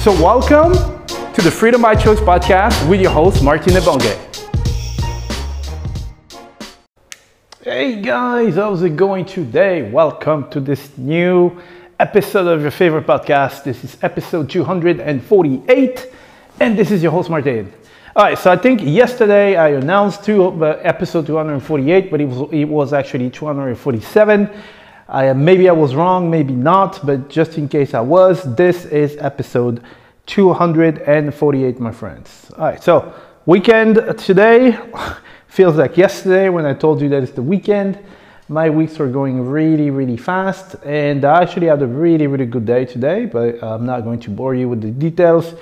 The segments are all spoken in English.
So welcome to the Freedom by Choice podcast with your host, Martin Ebonge. Hey guys, how's it going today? Welcome to this new episode of your favorite podcast. This is episode 248, and this is your host, Martin. All right, so I think yesterday I announced two, uh, episode 248, but it was, it was actually 247. I, maybe I was wrong, maybe not, but just in case I was, this is episode 248, my friends. All right, so weekend today feels like yesterday when I told you that it's the weekend my weeks are going really, really fast. And I actually had a really, really good day today, but I'm not going to bore you with the details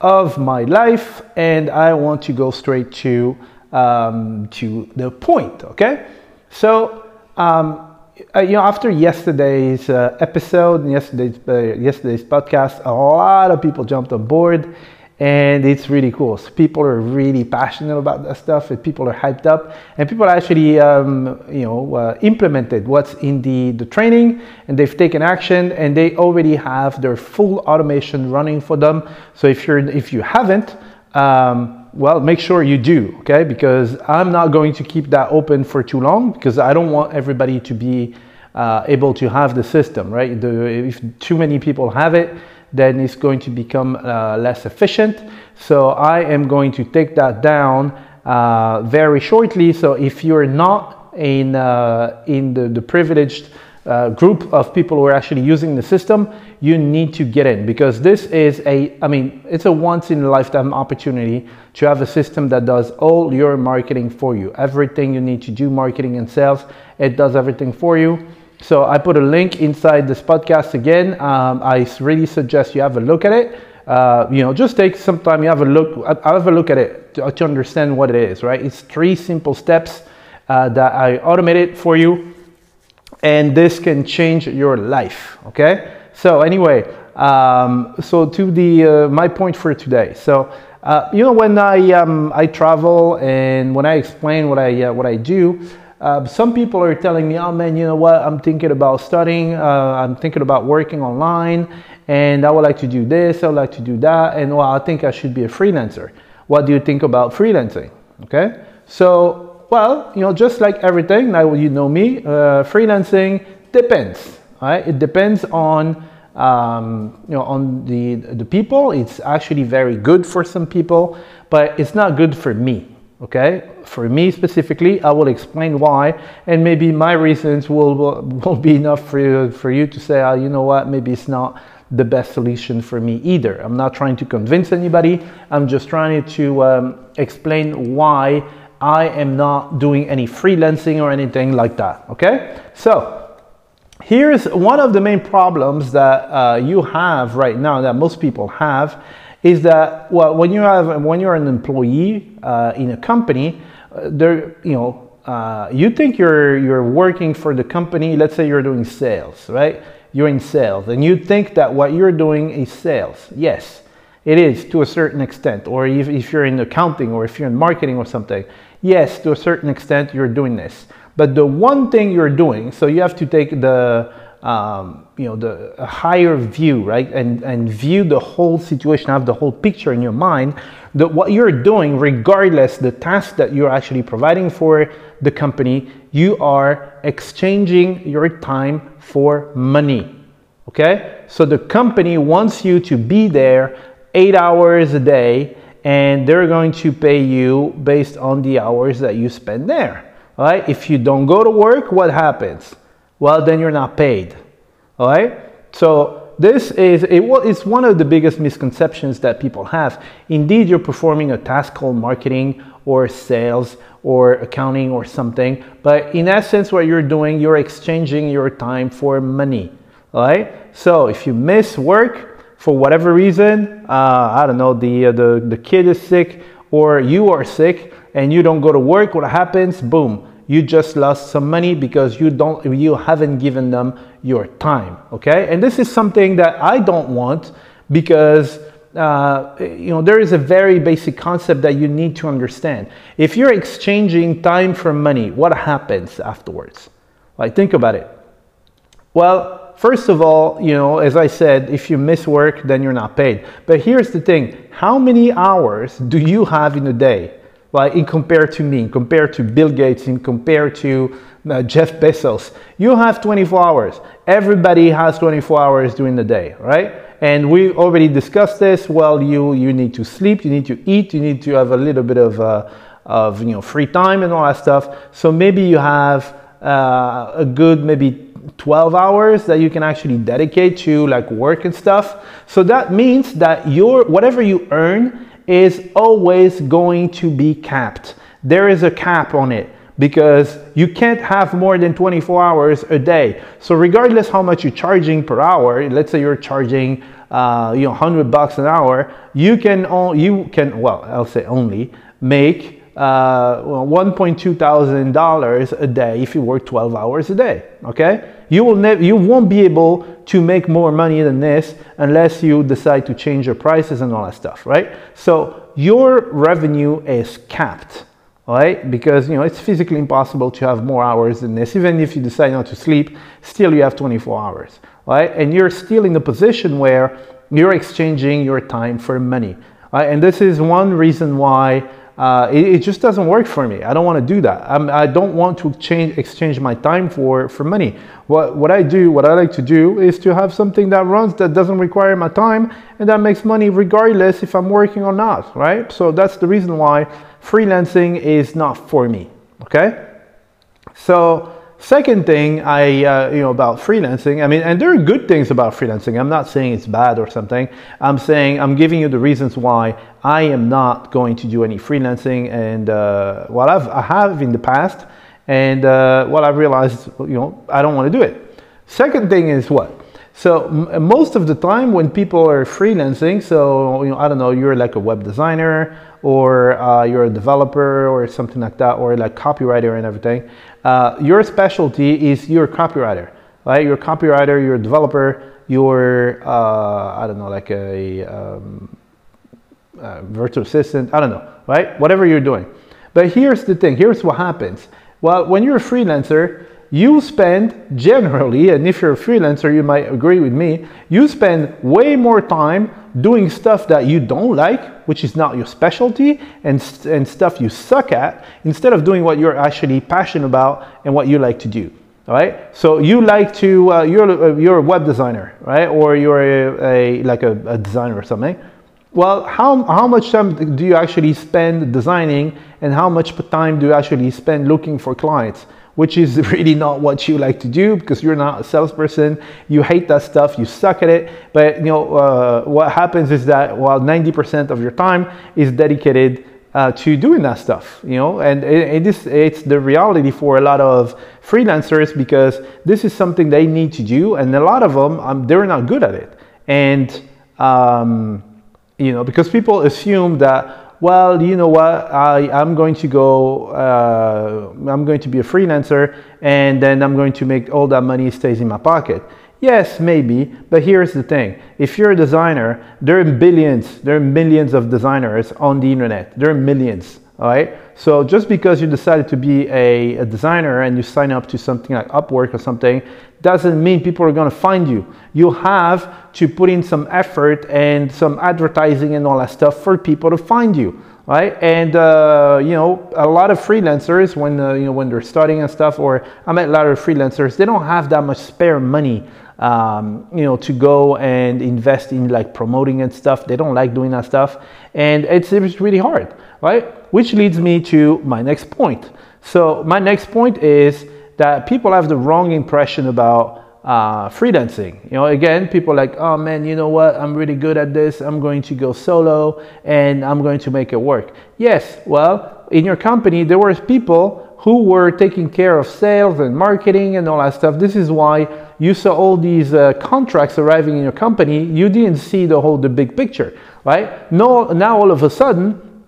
of my life. And I want to go straight to, um, to the point, okay? So, um, uh, you know, after yesterday's uh, episode and yesterday's, uh, yesterday's podcast, a lot of people jumped on board and it's really cool. So people are really passionate about that stuff, and people are hyped up, and people actually, um, you know, uh, implemented what's in the the training, and they've taken action, and they already have their full automation running for them. So if you're if you haven't, um, well, make sure you do, okay? Because I'm not going to keep that open for too long because I don't want everybody to be uh, able to have the system, right? The, if too many people have it then it's going to become uh, less efficient. So I am going to take that down uh, very shortly. So if you're not in, uh, in the, the privileged uh, group of people who are actually using the system, you need to get in because this is a, I mean, it's a once in a lifetime opportunity to have a system that does all your marketing for you. Everything you need to do marketing and sales, it does everything for you. So I put a link inside this podcast again. Um, I really suggest you have a look at it. Uh, you know, just take some time. You have a look. I'll have a look at it to, to understand what it is. Right? It's three simple steps uh, that I automated for you, and this can change your life. Okay. So anyway, um, so to the uh, my point for today. So. Uh, you know, when I um, I travel and when I explain what I uh, what I do, uh, some people are telling me, oh man, you know what, I'm thinking about studying, uh, I'm thinking about working online, and I would like to do this, I would like to do that, and well, I think I should be a freelancer. What do you think about freelancing? Okay, so, well, you know, just like everything, now you know me, uh, freelancing depends, right? It depends on um, you know, on the, the people. It's actually very good for some people, but it's not good for me okay for me specifically i will explain why and maybe my reasons will will, will be enough for you for you to say oh, you know what maybe it's not the best solution for me either i'm not trying to convince anybody i'm just trying to um, explain why i am not doing any freelancing or anything like that okay so here's one of the main problems that uh, you have right now that most people have is that well, when you have when you're an employee uh, in a company, uh, there you know uh, you think you're you're working for the company. Let's say you're doing sales, right? You're in sales, and you think that what you're doing is sales. Yes, it is to a certain extent. Or if, if you're in accounting, or if you're in marketing or something, yes, to a certain extent you're doing this. But the one thing you're doing, so you have to take the um, you know the higher view right and and view the whole situation have the whole picture in your mind that what you're doing regardless the task that you're actually providing for the company you are exchanging your time for money Okay? So the company wants you to be there eight hours a day and they're going to pay you based on the hours that you spend there. All right? If you don't go to work, what happens? Well, then you're not paid. All right? So this is it, it's one of the biggest misconceptions that people have. Indeed, you're performing a task called marketing or sales or accounting or something, but in essence, what you're doing, you're exchanging your time for money. All right? So if you miss work, for whatever reason, uh, I don't know, the, uh, the, the kid is sick or you are sick and you don't go to work, what happens? Boom, you just lost some money because you don't, you haven't given them your time, okay? And this is something that I don't want because uh, you know, there is a very basic concept that you need to understand. If you're exchanging time for money, what happens afterwards? Like, think about it. Well, first of all, you know, as I said, if you miss work, then you're not paid. But here's the thing how many hours do you have in a day? Like, in compared to me, compared to Bill Gates, in compared to uh, Jeff Bezos, you have 24 hours. Everybody has 24 hours during the day, right? And we already discussed this. Well, you you need to sleep, you need to eat, you need to have a little bit of uh, of you know free time and all that stuff. So maybe you have uh, a good maybe 12 hours that you can actually dedicate to like work and stuff. So that means that your whatever you earn is always going to be capped. There is a cap on it because you can't have more than 24 hours a day. So regardless how much you're charging per hour, let's say you're charging uh, you know 100 bucks an hour, you can you can well I'll say only make uh, well, 1.2 thousand dollars a day if you work 12 hours a day. Okay, you will never, you won't be able to make more money than this unless you decide to change your prices and all that stuff, right? So your revenue is capped, right? Because you know it's physically impossible to have more hours than this. Even if you decide not to sleep, still you have 24 hours, right? And you're still in the position where you're exchanging your time for money, right? And this is one reason why uh, it, it, just doesn't work for me. I don't want to do that. I'm, I do not want to change, exchange my time for, for money. What, what I do, what I like to do is to have something that runs that doesn't require my time and that makes money regardless if I'm working or not, right? So that's the reason why freelancing is not for me, okay? So Second thing I, uh, you know, about freelancing, I mean, and there are good things about freelancing. I'm not saying it's bad or something. I'm saying I'm giving you the reasons why I am not going to do any freelancing and uh, what I've, I have in the past and uh, what I've realized, you know, I don't want to do it. Second thing is what? So most of the time when people are freelancing, so you know, I don't know, you're like a web designer or uh, you're a developer or something like that, or like copywriter and everything. Uh, your specialty is your copywriter, right? You're a copywriter, you're a developer, you're uh, I don't know, like a, um, a virtual assistant. I don't know, right? Whatever you're doing. But here's the thing. Here's what happens. Well, when you're a freelancer, you spend generally, and if you're a freelancer, you might agree with me, you spend way more time doing stuff that you don't like, which is not your specialty, and, and stuff you suck at, instead of doing what you're actually passionate about and what you like to do. All right. So you like to, uh, you're, uh, you're a web designer, right? Or you're a, a like a, a designer or something. Well, how, how much time do you actually spend designing and how much time do you actually spend looking for clients? Which is really not what you like to do because you're not a salesperson. You hate that stuff. You suck at it. But you know uh, what happens is that while 90% of your time is dedicated uh, to doing that stuff, you know, and it, it is it's the reality for a lot of freelancers because this is something they need to do, and a lot of them um, they're not good at it, and um, you know because people assume that well, you know what, I, I'm going to go, uh, I'm going to be a freelancer and then I'm going to make all that money stays in my pocket. Yes, maybe, but here's the thing. If you're a designer, there are billions, there are millions of designers on the internet. There are millions, all right? So just because you decided to be a, a designer and you sign up to something like Upwork or something, doesn't mean people are going to find you. You have to put in some effort and some advertising and all that stuff for people to find you right? And uh, you know, a lot of freelancers when uh, you know when they're starting and stuff, or I met a lot of freelancers, they don't have that much spare money um, you know, to go and invest in like promoting and stuff. They don't like doing that stuff, and it's, it's really hard, right? Which leads me to my next point. So my next point is that people have the wrong impression about uh, freelancing. You know, again, people like, oh man, you know what? I'm really good at this. I'm going to go solo and I'm going to make it work. Yes, well, in your company, there were people who were taking care of sales and marketing and all that stuff. This is why you saw all these uh, contracts arriving in your company. You didn't see the whole, the big picture, right? No, now all of a sudden,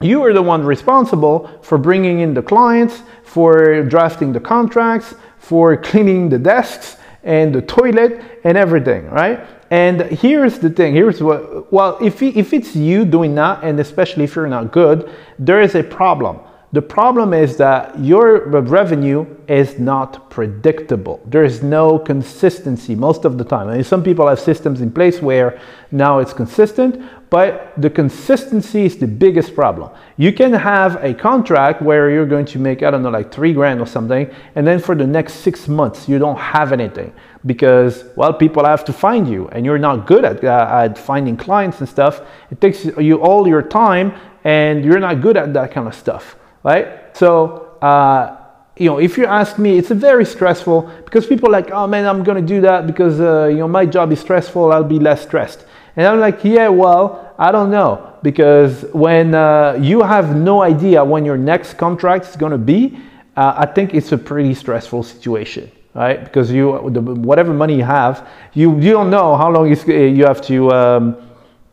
you are the one responsible for bringing in the clients, for drafting the contracts, for cleaning the desks, and the toilet and everything, right? And here's the thing. Here's what. Well, if if it's you doing that, and especially if you're not good, there is a problem. The problem is that your revenue is not predictable. There is no consistency most of the time. I mean, some people have systems in place where now it's consistent, but the consistency is the biggest problem. You can have a contract where you're going to make, I don't know, like three grand or something, and then for the next six months, you don't have anything because, well, people have to find you and you're not good at, uh, at finding clients and stuff. It takes you all your time and you're not good at that kind of stuff right? So, uh, you know, if you ask me, it's very stressful because people are like, oh man, I'm gonna do that because uh, you know my job is stressful. I'll be less stressed. And I'm like, yeah, well, I don't know because when uh, you have no idea when your next contract is gonna be, uh, I think it's a pretty stressful situation, right? Because you, whatever money you have, you you don't know how long you have to. Um,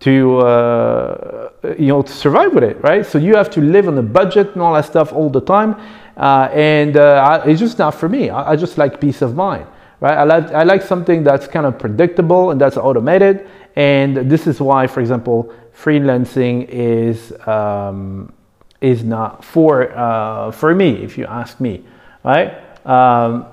to uh, you know to survive with it, right? So you have to live on a budget and all that stuff all the time, uh, and uh, I, it's just not for me. I, I, just like peace of mind, right? I like I like something that's kind of predictable and that's automated, and this is why, for example, freelancing is um, is not for uh, for me, if you ask me, right? Um,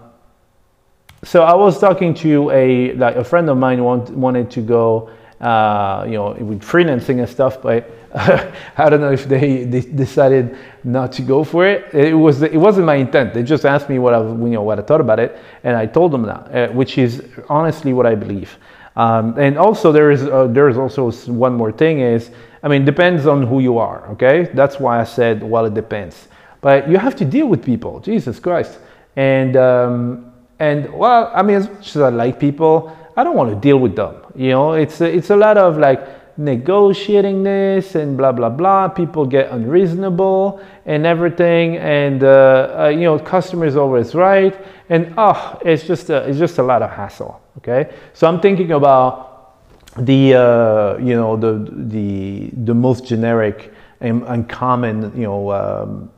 so I was talking to a like a friend of mine want, wanted to go uh, you know, with freelancing and stuff, but I don't know if they, they decided not to go for it. It was it wasn't my intent. They just asked me what I you know what I thought about it, and I told them that, uh, which is honestly what I believe. Um, and also there is uh, there is also one more thing is I mean depends on who you are. Okay, that's why I said well it depends. But you have to deal with people. Jesus Christ, and um, and well I mean as much as I like people. I don't want to deal with them. You know, it's a, it's a lot of like negotiating this and blah blah blah. People get unreasonable and everything, and uh, uh, you know, customer is always right, and oh, it's just a, it's just a lot of hassle. Okay, so I'm thinking about the uh, you know the the the most generic and, and common you know um,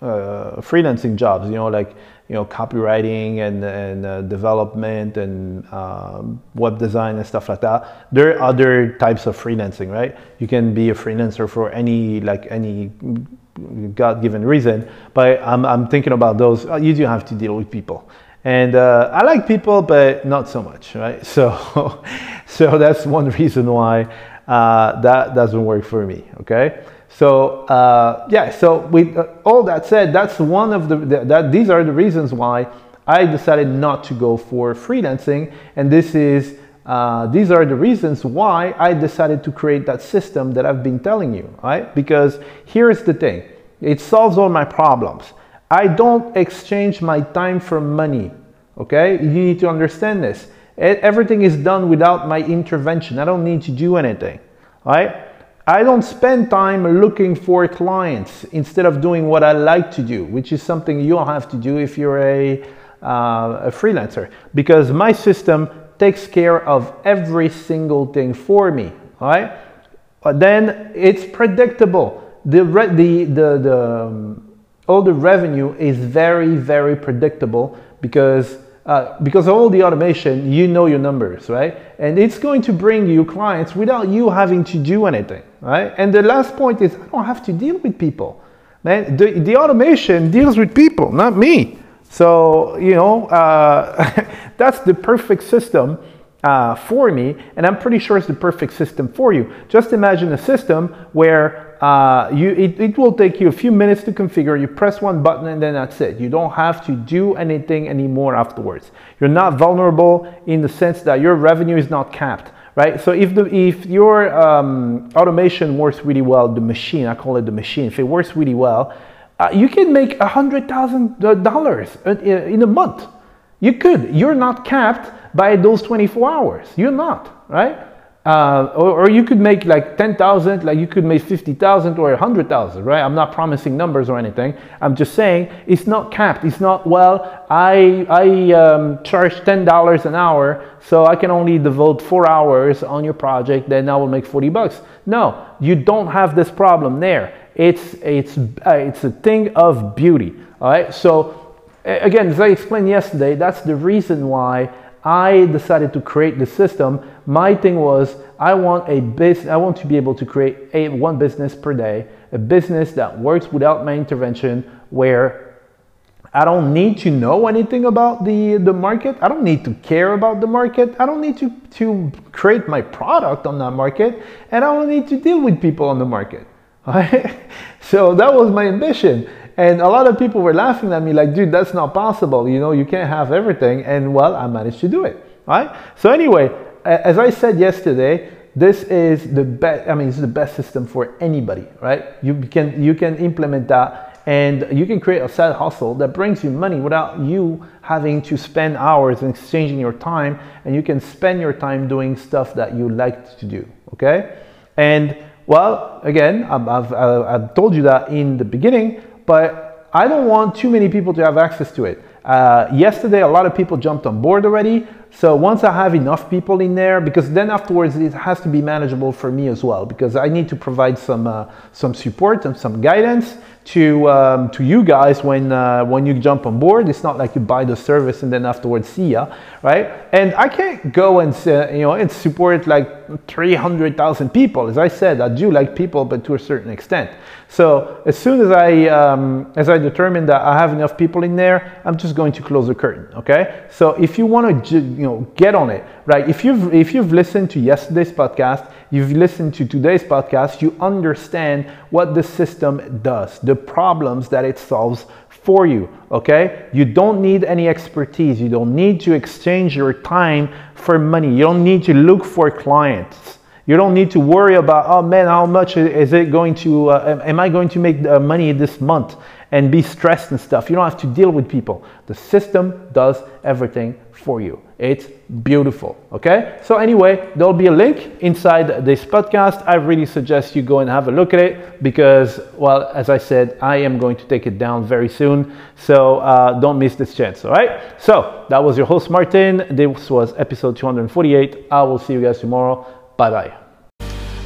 uh, freelancing jobs. You know, like you know copywriting and, and uh, development and um, web design and stuff like that. There are other types of freelancing right? You can be a freelancer for any like any god-given reason but i'm, I'm thinking about those. Uh, you do have to deal with people. And uh, i like people but not so much right? So so that's one reason why uh, that doesn't work for me okay so uh, yeah, so with uh, all that said, that's one of the, the, that these are the reasons why I decided not to go for freelancing, and this is uh, these are the reasons why I decided to create that system that I've been telling you, right? Because here's the thing, it solves all my problems. I don't exchange my time for money. Okay, you need to understand this. Everything is done without my intervention. I don't need to do anything. Right? I don't spend time looking for clients instead of doing what I like to do, which is something you'll have to do if you're a, uh, a freelancer, because my system takes care of every single thing for me. All right, but then it's predictable. The the the, the um, all the revenue is very very predictable because uh, because of all the automation, you know your numbers, right? And it's going to bring you clients without you having to do anything, right? And the last point is, I don't have to deal with people, man. The, the automation deals with people, not me. So, you know, uh, that's the perfect system uh, for me, and I'm pretty sure it's the perfect system for you. Just imagine a system where uh, you it, it will take you a few minutes to configure. You press one button and then that's it. You don't have to do anything anymore afterwards. You're not vulnerable in the sense that your revenue is not capped right? So if, the, if your um, automation works really well, the machine, I call it the machine, if it works really well, uh, you can make $100,000 uh, in a month. You could. You're not capped by those 24 hours. You're not, right? Uh, or, or, you could make like 10,000, like you could make 50,000 or 100,000, right? I'm not promising numbers or anything. I'm just saying it's not capped. It's not, well, I, I um, charge $10 an hour, so I can only devote four hours on your project, then I will make 40 bucks. No, you don't have this problem there. It's, it's, uh, it's a thing of beauty, all right? So again, as I explained yesterday, that's the reason why I decided to create the system. My thing was I want a business, I want to be able to create a one business per day, a business that works without my intervention where I don't need to know anything about the, the market. I don't need to care about the market. I don't need to, to create my product on that market. And I don't need to deal with people on the market. Right? So that was my ambition. And a lot of people were laughing at me like, dude, that's not possible. You know, you can't have everything. And well, I managed to do it. Right? So anyway, as I said yesterday, this is the best, I mean, it's the best system for anybody, right? You can, you can implement that and you can create a side hustle that brings you money without you having to spend hours and exchanging your time and you can spend your time doing stuff that you like to do, okay? And well, again, I've, I've, I've told you that in the beginning, but I don't want too many people to have access to it. Uh, yesterday, a lot of people jumped on board already. So once I have enough people in there, because then afterwards it has to be manageable for me as well, because I need to provide some uh, some support and some guidance to um, to you guys when uh, when you jump on board. It's not like you buy the service and then afterwards see ya, right? And I can't go and uh, you know and support like 300,000 people. As I said, I do like people, but to a certain extent. So as soon as I um, as I determine that I have enough people in there, I'm just going to close the curtain. Okay. So if you want to you know get on it, right? If you've if you've listened to yesterday's podcast, you've listened to today's podcast, you understand what the system does, the problems that it solves for you, okay? You don't need any expertise. You don't need to exchange your time for money. You don't need to look for clients. You don't need to worry about, oh man, how much is it going to, uh, am I going to make uh, money this month and be stressed and stuff. You don't have to deal with people. The system does everything for you. It's beautiful. Okay? So, anyway, there'll be a link inside this podcast. I really suggest you go and have a look at it because, well, as I said, I am going to take it down very soon. So, uh, don't miss this chance. All right? So, that was your host, Martin. This was episode 248. I will see you guys tomorrow. Bye bye.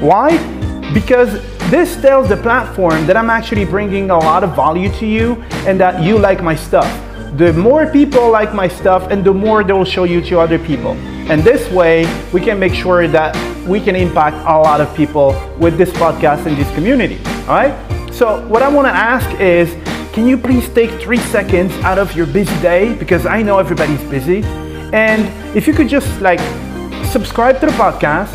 Why? Because this tells the platform that I'm actually bringing a lot of value to you and that you like my stuff. The more people like my stuff and the more they will show you to other people. And this way, we can make sure that we can impact a lot of people with this podcast and this community. All right? So, what I want to ask is can you please take three seconds out of your busy day? Because I know everybody's busy. And if you could just like subscribe to the podcast,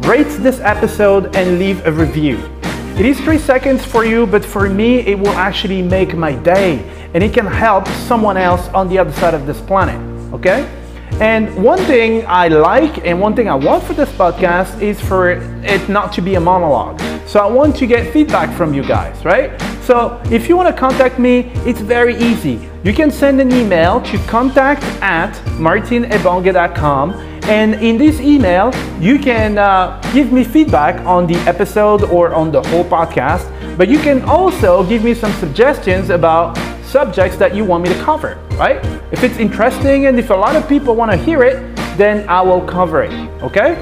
rate this episode and leave a review. It is three seconds for you, but for me, it will actually make my day and it can help someone else on the other side of this planet. Okay? And one thing I like and one thing I want for this podcast is for it not to be a monologue. So I want to get feedback from you guys, right? So if you want to contact me, it's very easy. You can send an email to contact at martinebonge.com and in this email, you can uh, give me feedback on the episode or on the whole podcast, but you can also give me some suggestions about subjects that you want me to cover, right? If it's interesting and if a lot of people want to hear it, then I will cover it. Okay?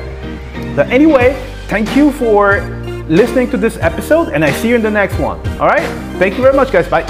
But anyway, thank you for listening to this episode, and I see you in the next one. All right? Thank you very much, guys. Bye.